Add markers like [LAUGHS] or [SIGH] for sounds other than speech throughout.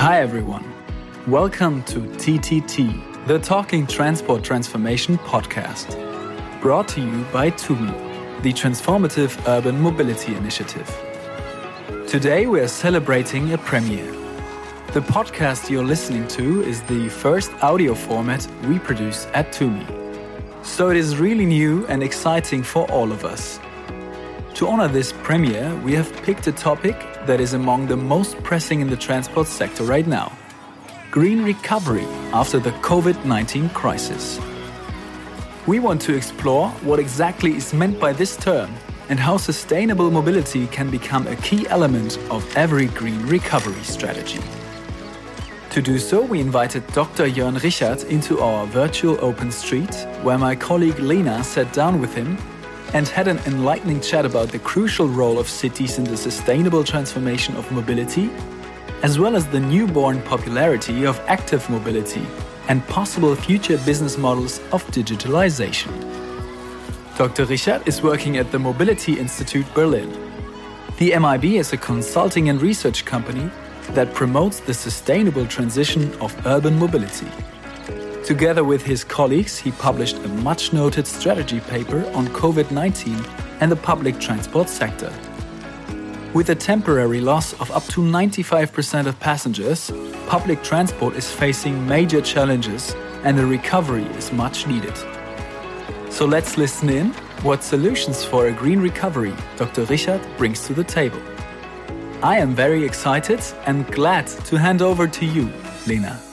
Hi, everyone. Welcome to TTT, the Talking Transport Transformation podcast, brought to you by TUMI, the Transformative Urban Mobility Initiative. Today, we are celebrating a premiere. The podcast you're listening to is the first audio format we produce at TUMI. So it is really new and exciting for all of us. To honor this premiere, we have picked a topic that is among the most pressing in the transport sector right now green recovery after the COVID 19 crisis. We want to explore what exactly is meant by this term and how sustainable mobility can become a key element of every green recovery strategy. To do so, we invited Dr. Jörn Richert into our virtual open street, where my colleague Lena sat down with him and had an enlightening chat about the crucial role of cities in the sustainable transformation of mobility, as well as the newborn popularity of active mobility and possible future business models of digitalization. Dr. Richert is working at the Mobility Institute Berlin. The MIB is a consulting and research company that promotes the sustainable transition of urban mobility. Together with his colleagues, he published a much noted strategy paper on COVID 19 and the public transport sector. With a temporary loss of up to 95% of passengers, public transport is facing major challenges and a recovery is much needed. So let's listen in what solutions for a green recovery Dr. Richert brings to the table. I am very excited and glad to hand over to you, Lena.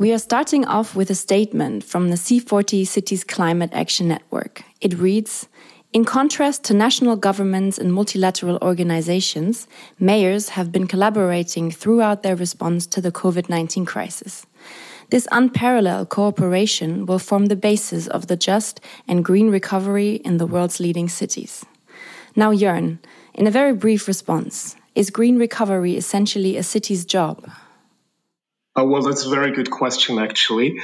We are starting off with a statement from the C40 Cities Climate Action Network. It reads In contrast to national governments and multilateral organizations, mayors have been collaborating throughout their response to the COVID 19 crisis. This unparalleled cooperation will form the basis of the just and green recovery in the world's leading cities. Now, Jörn, in a very brief response, is green recovery essentially a city's job? Uh, well, that's a very good question, actually.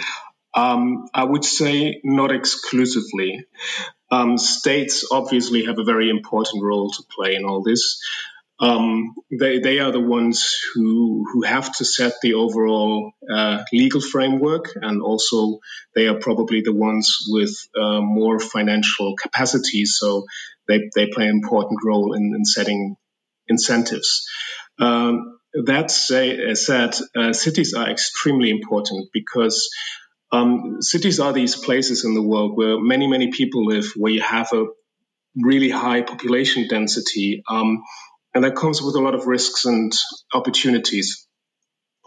Um, I would say not exclusively. Um, states obviously have a very important role to play in all this. Um, they, they are the ones who, who have to set the overall uh, legal framework, and also they are probably the ones with uh, more financial capacity, so they, they play an important role in, in setting incentives. Um, that say, said, uh, cities are extremely important because um, cities are these places in the world where many, many people live, where you have a really high population density. Um, and that comes with a lot of risks and opportunities.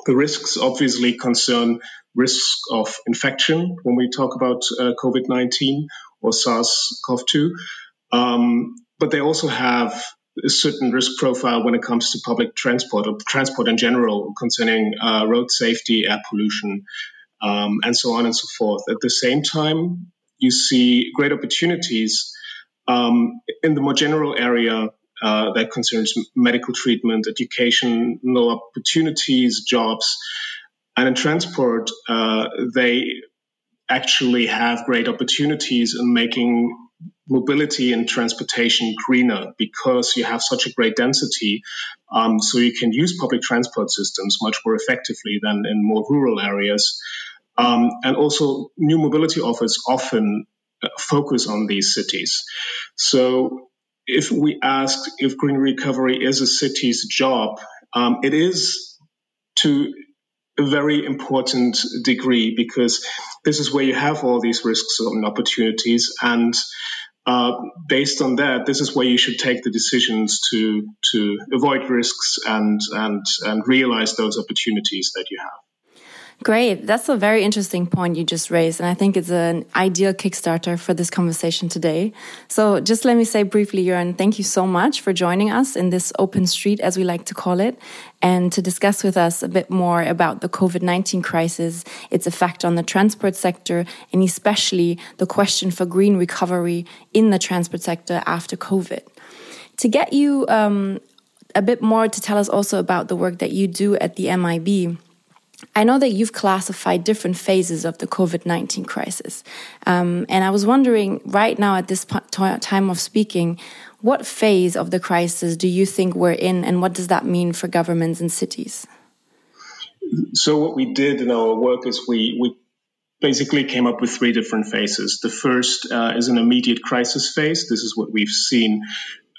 The risks obviously concern risks of infection when we talk about uh, COVID 19 or SARS CoV 2. Um, but they also have a certain risk profile when it comes to public transport or transport in general concerning uh, road safety, air pollution, um, and so on and so forth. At the same time, you see great opportunities um, in the more general area uh, that concerns medical treatment, education, no opportunities, jobs. And in transport, uh, they actually have great opportunities in making mobility and transportation greener because you have such a great density. Um, so you can use public transport systems much more effectively than in more rural areas. Um, and also, new mobility offers often uh, focus on these cities. So if we ask if green recovery is a city's job, um, it is to a very important degree because this is where you have all these risks and opportunities and uh, based on that, this is where you should take the decisions to to avoid risks and and and realize those opportunities that you have. Great. That's a very interesting point you just raised. And I think it's an ideal Kickstarter for this conversation today. So just let me say briefly, Jörn, thank you so much for joining us in this open street, as we like to call it, and to discuss with us a bit more about the COVID 19 crisis, its effect on the transport sector, and especially the question for green recovery in the transport sector after COVID. To get you um, a bit more to tell us also about the work that you do at the MIB, I know that you've classified different phases of the COVID 19 crisis. Um, and I was wondering right now at this time of speaking, What phase of the crisis do you think we're in, and what does that mean for governments and cities? So, what we did in our work is we, we basically came up with three different phases. The first uh, is an immediate crisis phase. This is what we've seen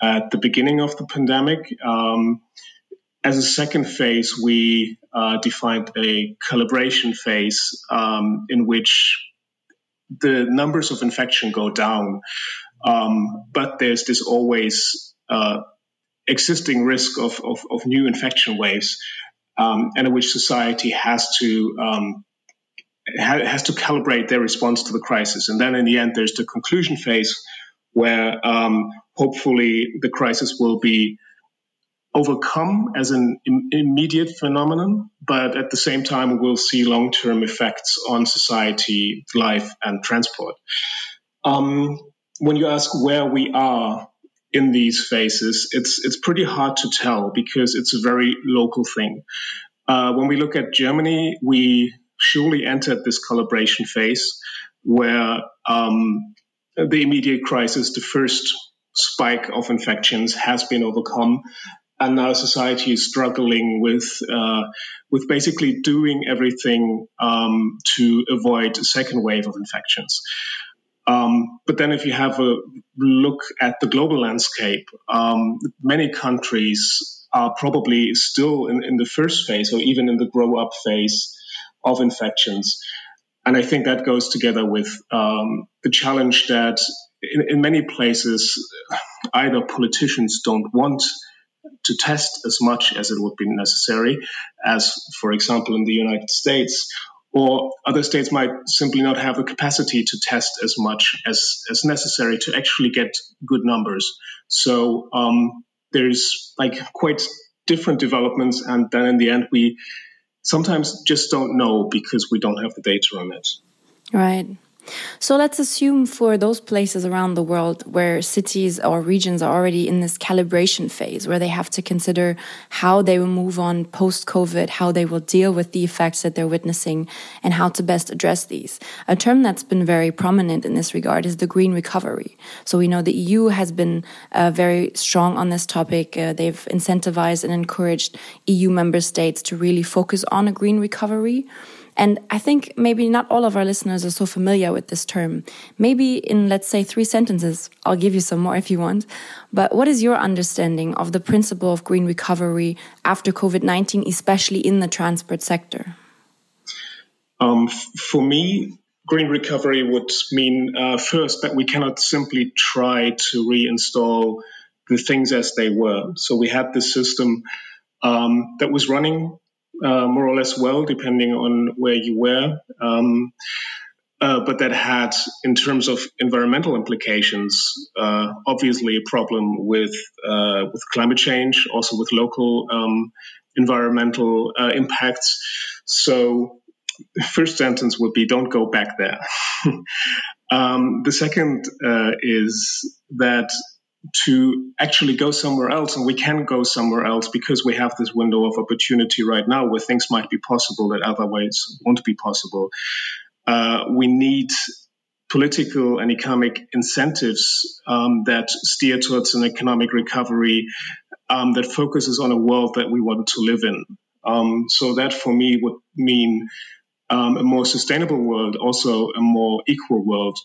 at the beginning of the pandemic. Um, as a second phase, we uh, defined a calibration phase um, in which the numbers of infection go down, um, but there's this always uh, existing risk of, of, of, new infection waves, um, and in which society has to um, ha- has to calibrate their response to the crisis. And then in the end, there's the conclusion phase where um, hopefully the crisis will be overcome as an Im- immediate phenomenon, but at the same time, we'll see long term effects on society, life, and transport. Um, when you ask where we are in these phases, it's it's pretty hard to tell because it's a very local thing. Uh, when we look at Germany, we surely entered this calibration phase where um, the immediate crisis, the first spike of infections, has been overcome, and now society is struggling with uh, with basically doing everything um, to avoid a second wave of infections. Um, but then, if you have a look at the global landscape, um, many countries are probably still in, in the first phase or even in the grow up phase of infections. And I think that goes together with um, the challenge that in, in, many places, either politicians don't want to test as much as it would be necessary, as, for example, in the United States, or other states might simply not have the capacity to test as much as, as necessary to actually get good numbers. So um, there's like quite different developments, and then in the end, we sometimes just don't know because we don't have the data on it. Right. So let's assume for those places around the world where cities or regions are already in this calibration phase, where they have to consider how they will move on post COVID, how they will deal with the effects that they're witnessing, and how to best address these. A term that's been very prominent in this regard is the green recovery. So we know the EU has been uh, very strong on this topic. Uh, they've incentivized and encouraged EU member states to really focus on a green recovery. And I think maybe not all of our listeners are so familiar with this term. Maybe in, let's say, three sentences, I'll give you some more if you want. But what is your understanding of the principle of green recovery after COVID 19, especially in the transport sector? Um, for me, green recovery would mean uh, first that we cannot simply try to reinstall the things as they were. So we had this system um, that was running uh, more or less well, depending on where you were. Um, uh, but that had, in terms of environmental implications, uh, obviously a problem with uh, with climate change, also with local um, environmental uh, impacts. So, the first sentence would be, "Don't go back there." [LAUGHS] um, the second is that to actually go somewhere else. And we can go somewhere else because we have this window of opportunity right now where things might be possible that otherwise won't be possible. Uh, we need political and economic incentives um, that steer towards an economic recovery um, that focuses on a world that we want to live in. Um, so that for me would mean um, a more sustainable world, also a more equal world.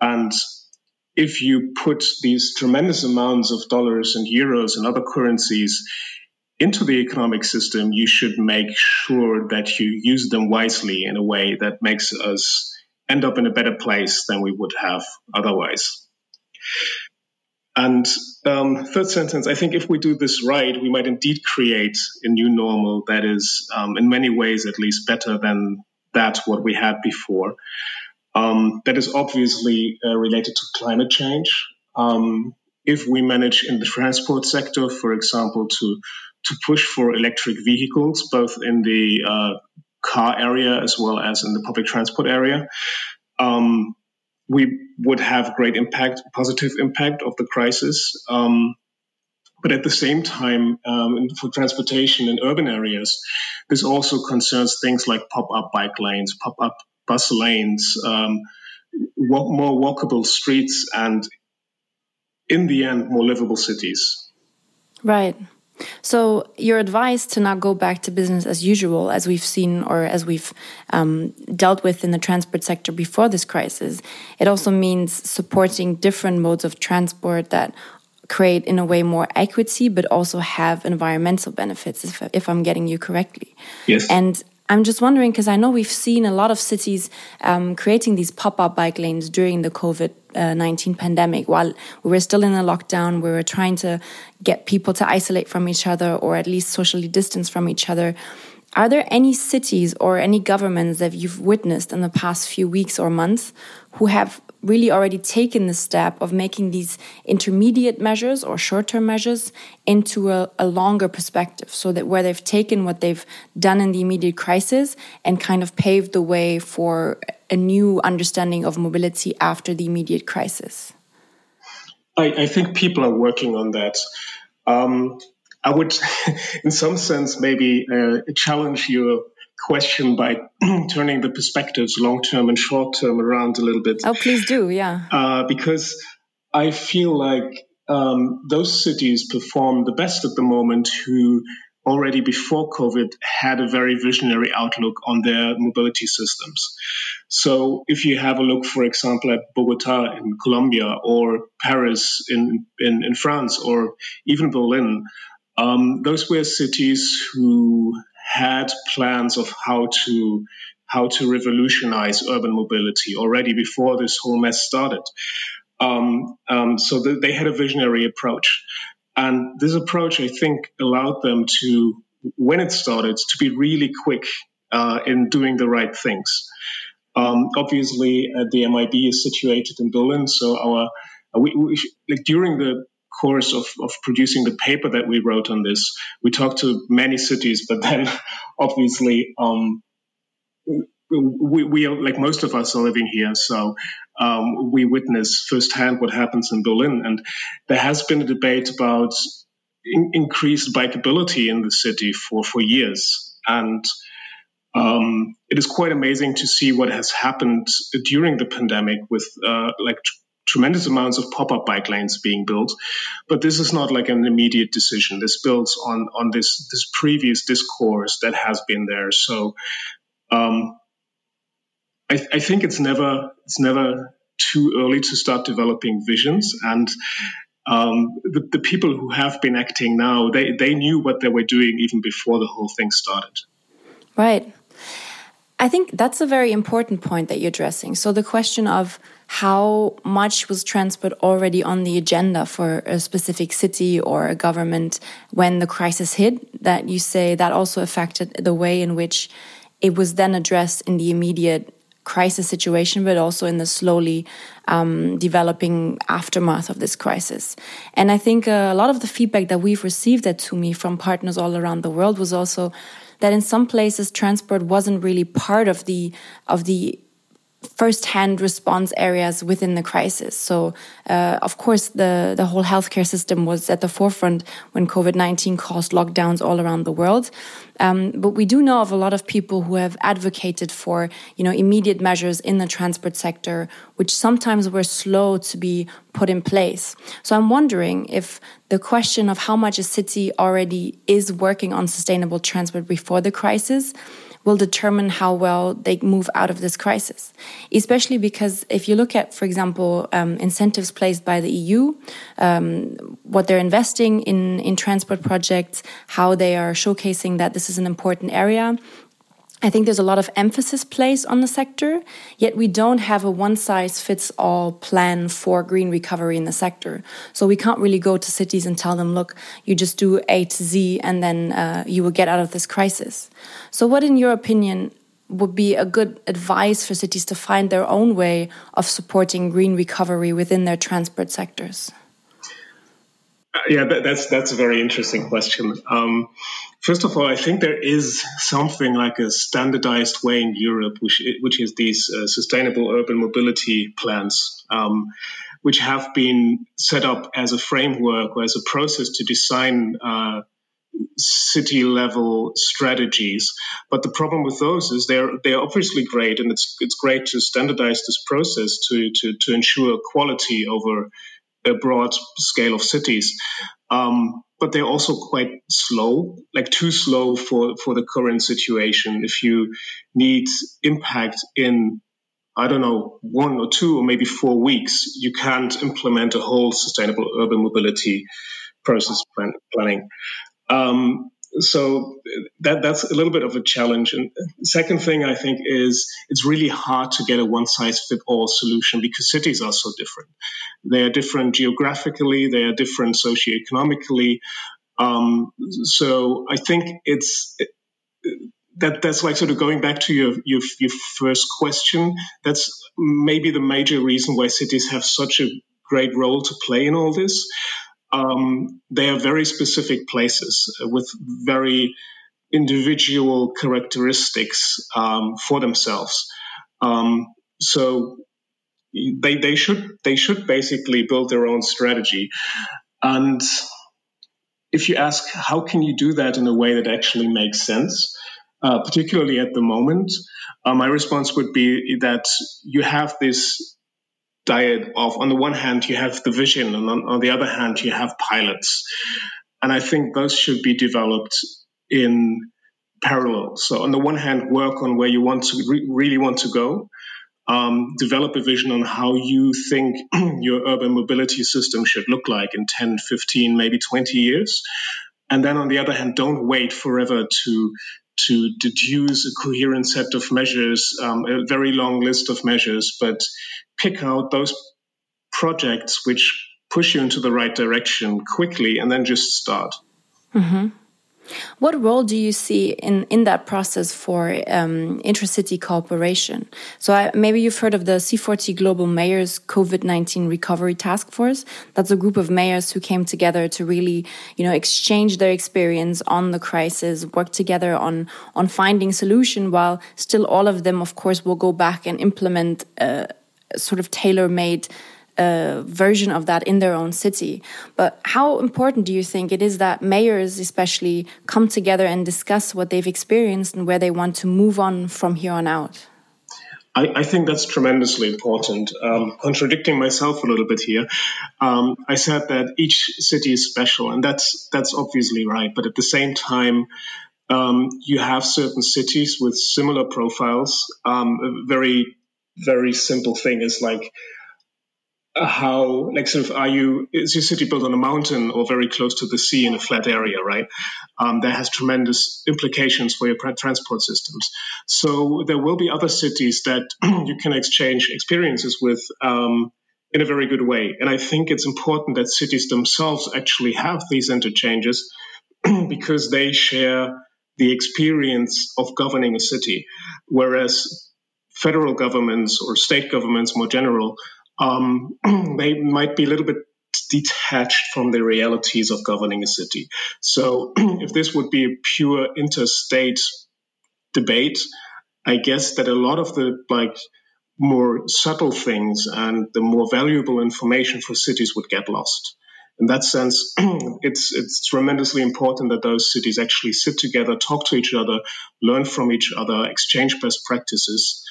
And if you put these tremendous amounts of dollars and euros and other currencies into the economic system, you should make sure that you use them wisely in a way that makes us end up in a better place than we would have otherwise. And um, third sentence, I think if we do this right, we might indeed create a new normal that is, um, in many ways at least, better than that what we had before. Um, that is obviously uh, related to climate change. Um, if we manage in the transport sector, for example, to to push for electric vehicles, both in the uh, car area as well as in the public transport area, um, we would have great impact, positive impact of the crisis. Um, but at the same time, um, for transportation in urban areas, this also concerns things like pop-up bike lanes, pop-up bus lanes, um, more walkable streets, and in the end, more livable cities. Right. So, your advice to not go back to business as usual, as we've seen or as we've um, dealt with in the transport sector before this crisis, it also means supporting different modes of transport that create, in a way, more equity, but also have environmental benefits, if, if I'm getting you correctly. Yes. And I'm just wondering because I know we've seen a lot of cities um, creating these pop up bike lanes during the COVID uh, 19 pandemic while we were still in a lockdown. We were trying to get people to isolate from each other or at least socially distance from each other. Are there any cities or any governments that you've witnessed in the past few weeks or months who have really already taken the step of making these intermediate measures or short term measures into a, a, longer perspective so that where they've taken what they've done in the immediate crisis and kind of paved the way for a new understanding of mobility after the immediate crisis? I, I think people are working on that. Um, I would, [LAUGHS] in some sense, maybe uh, challenge your question by [CLEARS THROAT] turning the perspectives long term and short term around a little bit. Oh, please do, yeah. Uh, because I feel like um, those cities perform the best at the moment who already before COVID had a very visionary outlook on their mobility systems. So if you have a look, for example, at Bogota in Colombia or Paris in, in, in France or even Berlin, um, those were cities who had plans of how to how to revolutionize urban mobility already before this whole mess started. Um, um, so th- they had a visionary approach, and this approach, I think, allowed them to, when it started, to be really quick uh, in doing the right things. Um, obviously, uh, the MIB is situated in Berlin, so our we, we, like during the course of, of producing the paper that we wrote on this, we talked to many cities, but then [LAUGHS] obviously um, we, we are, like most of us are living here, so um, we witness firsthand what happens in Berlin, and there has been a debate about in, increased bikeability in the city for for years, and um, it is quite amazing to see what has happened during the pandemic with uh, like tremendous amounts of pop-up bike lanes being built but this is not like an immediate decision. This builds on on this this previous discourse that has been there. So um, I, I think it's never it's never too early to start developing visions. And um, the, the people who have been acting now they, they knew what they were doing even before the whole thing started. Right. I think that's a very important point that you're addressing. So, the question of how much was transport already on the agenda for a specific city or a government when the crisis hit, that you say that also affected the way in which it was then addressed in the immediate crisis situation, but also in the slowly um, developing aftermath of this crisis. And I think uh, a lot of the feedback that we've received at TUMI from partners all around the world was also that in some places transport wasn't really part of the of the first-hand response areas within the crisis. So, uh, of course, the the whole healthcare system was at the forefront when COVID nineteen caused lockdowns all around the world. Um, but we do know of a lot of people who have advocated for, you know, immediate measures in the transport sector, which sometimes were slow to be put in place. So I'm wondering if the question of how much a city already is working on sustainable transport before the crisis will determine how well they move out of this crisis. Especially because if you look at, for example, um, incentives placed by the EU, um, what they're investing in, in transport projects, how they are showcasing that this is an important area, I think there's a lot of emphasis placed on the sector, yet we don't have a one size fits all plan for green recovery in the sector. So we can't really go to cities and tell them, look, you just do A to Z and then uh, you will get out of this crisis. So, what, in your opinion, would be a good advice for cities to find their own way of supporting green recovery within their transport sectors? Yeah, that, that's that's a very interesting question. Um, first of all, I think there is something like a standardized way in Europe, which which is these uh, sustainable urban mobility plans, um, which have been set up as a framework or as a process to design. Uh, city level strategies but the problem with those is they're they're obviously great and it's it's great to standardize this process to to to ensure quality over a broad scale of cities. Um, but they're also quite slow, like too slow for, for the current situation. If you need impact in, I don't know, one or two or maybe four weeks, you can't implement a whole sustainable urban mobility process plan- planning. Um, so that that's a little bit of a challenge. And second thing I think is it's really hard to get a one size fit all solution because cities are so different. They are different geographically, they are different socioeconomically. Um, so I think it's that that's like sort of going back to your, your your first question. That's maybe the major reason why cities have such a great role to play in all this um, they are very specific places with very individual characteristics um, for themselves. Um, so they they should they should basically build their own strategy. And if you ask how can you do that in a way that actually makes sense, uh, particularly at the moment, uh, my response would be that you have this diet of on the one hand you have the vision and on, on the other hand you have pilots. And i think those should be developed in parallel. So on the one hand work on where you want to re- really want to go. Um, develop a vision on how you think [CLEARS THROAT] your urban mobility system should look like in 10 15 maybe 20 years. And then on the other hand don't wait forever to to deduce a coherent set of measures, um, a very long list of measures, but pick out those projects which push you into the right direction quickly and then just start. Mm-hmm. What role do you see in, in that process for um, intercity cooperation? So I, maybe you've heard of the C40 Global Mayors COVID-19 Recovery Task Force. That's a group of mayors who came together to really, you know, exchange their experience on the crisis, work together on on finding solution. While still, all of them, of course, will go back and implement a sort of tailor-made a version of that in their own city. But how important do you think it is that mayors, especially, come together and discuss what they've experienced and where they want to move on from here on out? I, I think that's tremendously important. Um, contradicting myself a little bit here, um, I said that each city is special, and that's that's obviously right. But at the same time, um, you have certain cities with similar profiles. Um, a very very simple thing is like how like sort of are you is your city built on a mountain or very close to the sea in a flat area right? Um, that has tremendous implications for your transport systems. So there will be other cities that [CLEARS THROAT] you can exchange experiences with um, in a very good way. And i think it's important that cities themselves actually have these interchanges [CLEARS THROAT] because they share the experience of governing a city. Whereas federal governments or state governments more general um, [CLEARS THROAT] they might be a little bit detached from the realities of governing a city. So [CLEARS THROAT] if this would be a pure interstate debate, I guess that a lot of the like more subtle things and the more valuable information for cities would get lost. In that sense, [CLEARS THROAT] it's it's tremendously important that those cities actually sit together, talk to each other, learn from each other, exchange best practices,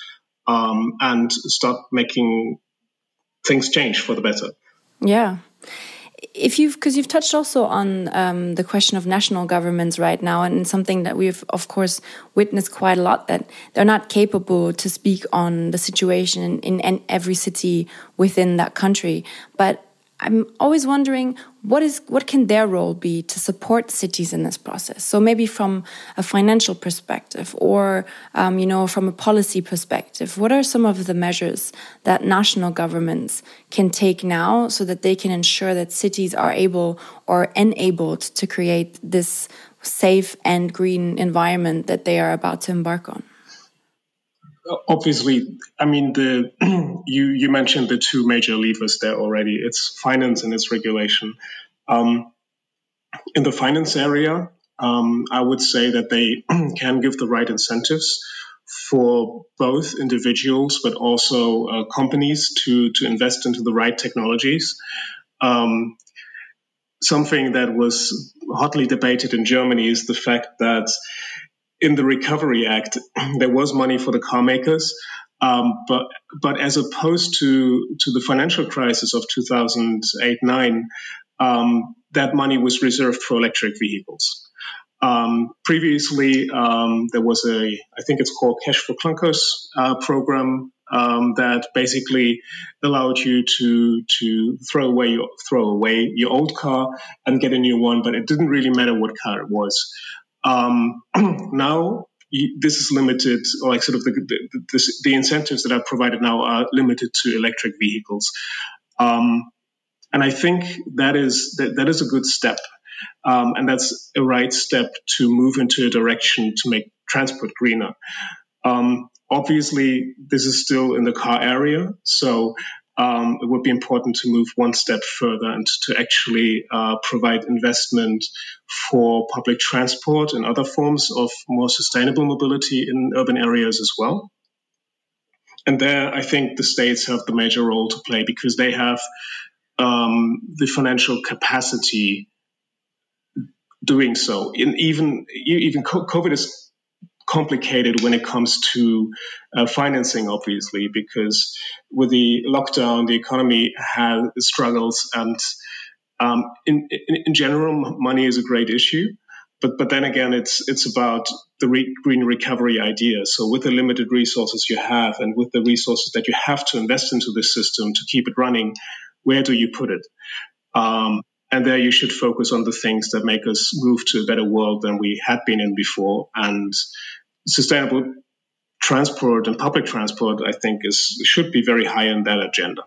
um, and start making things change for the better. Yeah. If you've, because you've touched also on um, the question of national governments right now, and something that we've, of course, witnessed quite a lot that they're not capable to speak on the situation in, in every city within that country. But I'm always wondering what is what can their role be to support cities in this process. So maybe from a financial perspective, or um, you know, from a policy perspective, what are some of the measures that national governments can take now so that they can ensure that cities are able or enabled to create this safe and green environment that they are about to embark on? Obviously, I mean, the [CLEARS THROAT] you you mentioned the two major levers there already. It's finance and it's regulation. Um, in the finance area, um, I would say that they [CLEARS THROAT] can give the right incentives for both individuals but also uh, companies to to invest into the right technologies. Um, something that was hotly debated in Germany is the fact that in the Recovery Act, [CLEARS THROAT] there was money for the car makers, Um, but but as opposed to to the financial crisis of 2008 9, um, that money was reserved for electric vehicles. Um, previously, um, there was a, I think it's called Cash for Clunkers uh, program um, that basically allowed you to to throw away your throw away your old car and get a new one, but it didn't really matter what car it was. Um, [CLEARS THROAT] now this is limited, like sort of the, the, the, the, incentives that are provided now are limited to electric vehicles. Um, and I think that is that, that is a good step, um, and that's a right step to move into a direction to make transport greener. Um, obviously, this is still in the car area, so um, it would be important to move one step further and to actually uh, provide investment for public transport and other forms of more sustainable mobility in urban areas as well. And there, I think the states have the major role to play because they have um, the financial capacity doing so. In even even COVID is complicated when it comes to uh, financing, obviously, because with the lockdown, the economy has struggles, and um, in, in, in general, money is a great issue. But but then again, it's it's about the re- green recovery idea. So with the limited resources you have, and with the resources that you have to invest into the system to keep it running, where do you put it? Um, and there you should focus on the things that make us move to a better world than we had been in before. And sustainable transport and public transport, I think, is should be very high on that agenda.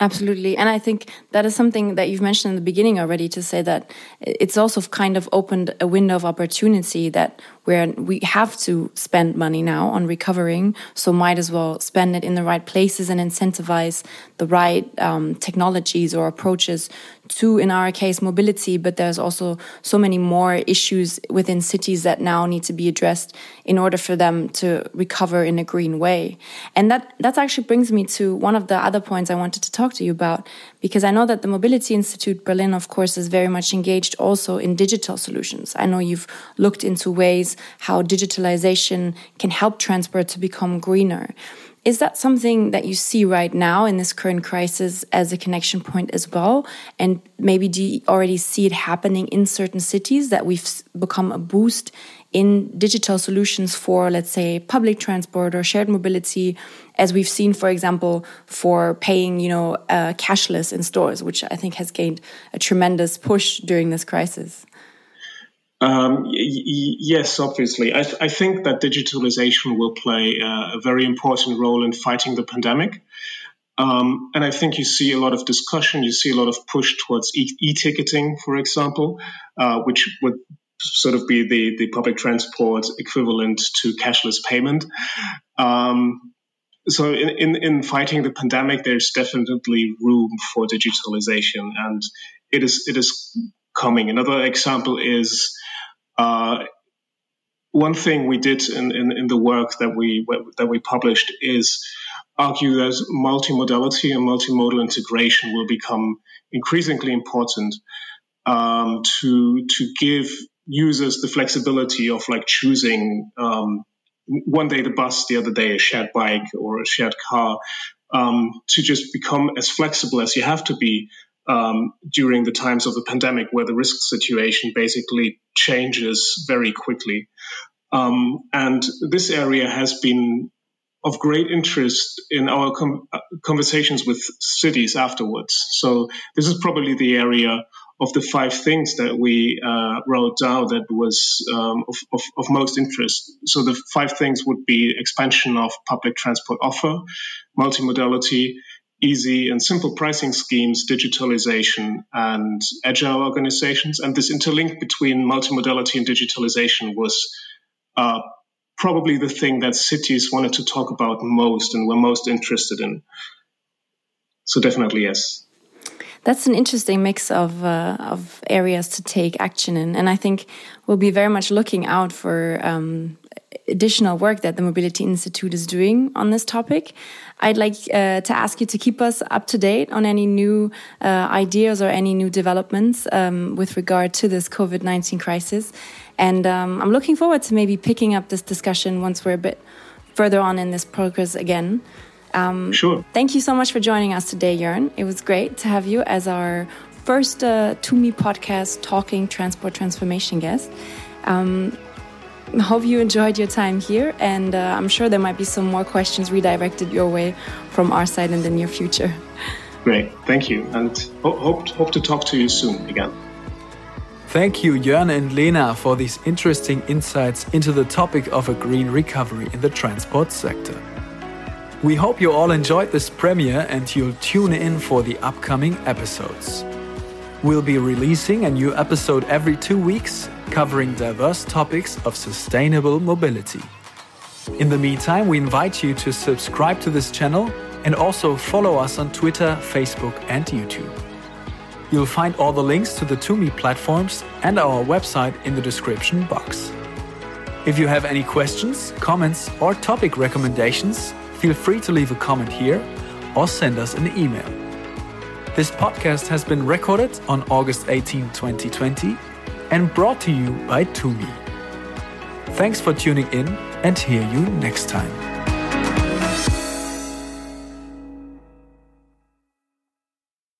Absolutely. And I think that is something that you've mentioned in the beginning already to say that it's also kind of opened a window of opportunity that where we have to spend money now on recovering, so might as well spend it in the right places and incentivize the right um, technologies or approaches to, in our case, mobility. But there's also so many more issues within cities that now need to be addressed in order for them to recover in a green way. And that that actually brings me to one of the other points I wanted to talk to you about, because I know that the Mobility Institute Berlin, of course, is very much engaged also in digital solutions. I know you've looked into ways how digitalization can help transport to become greener. Is that something that you see right now in this current crisis as a connection point as well? And maybe do you already see it happening in certain cities that we've become a boost in digital solutions for, let's say, public transport or shared mobility, as we've seen, for example, for paying, you know, uh, cashless in stores, which I think has gained a tremendous push during this crisis? Um, yes, obviously. I, th- I, think that digitalization will play a very important role in fighting the pandemic. Um, and I think you see a lot of discussion, you see a lot of push towards e ticketing, for example, uh, which would sort of be the, the public transport equivalent to cashless payment. Um, so in, in, in, fighting the pandemic, there's definitely room for digitalization, and it is it is coming. Another example is uh, one thing we did in, in, in, the work that we that we published is argue that multimodality and multimodal integration will become increasingly important um, to to give users the flexibility of like choosing um, one day the bus, the other day a shared bike or a shared car, um, to just become as flexible as you have to be um, during the times of the pandemic, where the risk situation basically changes very quickly. Um, and this area has been of great interest in our com- uh, conversations with cities afterwards. So this is probably the area of the five things that we uh, wrote down that was um, of, of, of, most interest. So the five things would be expansion of public transport offer, multimodality, easy and simple pricing schemes, digitalization, and agile organizations. And this interlink between multimodality and digitalization was uh, probably the thing that cities wanted to talk about most and were most interested in. So definitely yes. That's an interesting mix of uh, of areas to take action in, and I think we'll be very much looking out for um, additional work that the Mobility Institute is doing on this topic. I'd like uh, to ask you to keep us up to date on any new uh, ideas or any new developments um, with regard to this COVID 19 crisis. And um, I'm looking forward to maybe picking up this discussion once we're a bit further on in this progress again. Um, sure. Thank you so much for joining us today, Jörn. It was great to have you as our first uh, Me podcast talking transport transformation guest. Um, hope you enjoyed your time here, and uh, I'm sure there might be some more questions redirected your way from our side in the near future. Great, thank you, and ho hope hope to talk to you soon again. Thank you, Jörn and Lena, for these interesting insights into the topic of a green recovery in the transport sector. We hope you all enjoyed this premiere and you'll tune in for the upcoming episodes. We'll be releasing a new episode every two weeks covering diverse topics of sustainable mobility. In the meantime, we invite you to subscribe to this channel and also follow us on Twitter, Facebook, and YouTube. You'll find all the links to the TUMI platforms and our website in the description box. If you have any questions, comments, or topic recommendations, feel free to leave a comment here or send us an email. This podcast has been recorded on August 18, 2020 and brought to you by TUMI. Thanks for tuning in and hear you next time.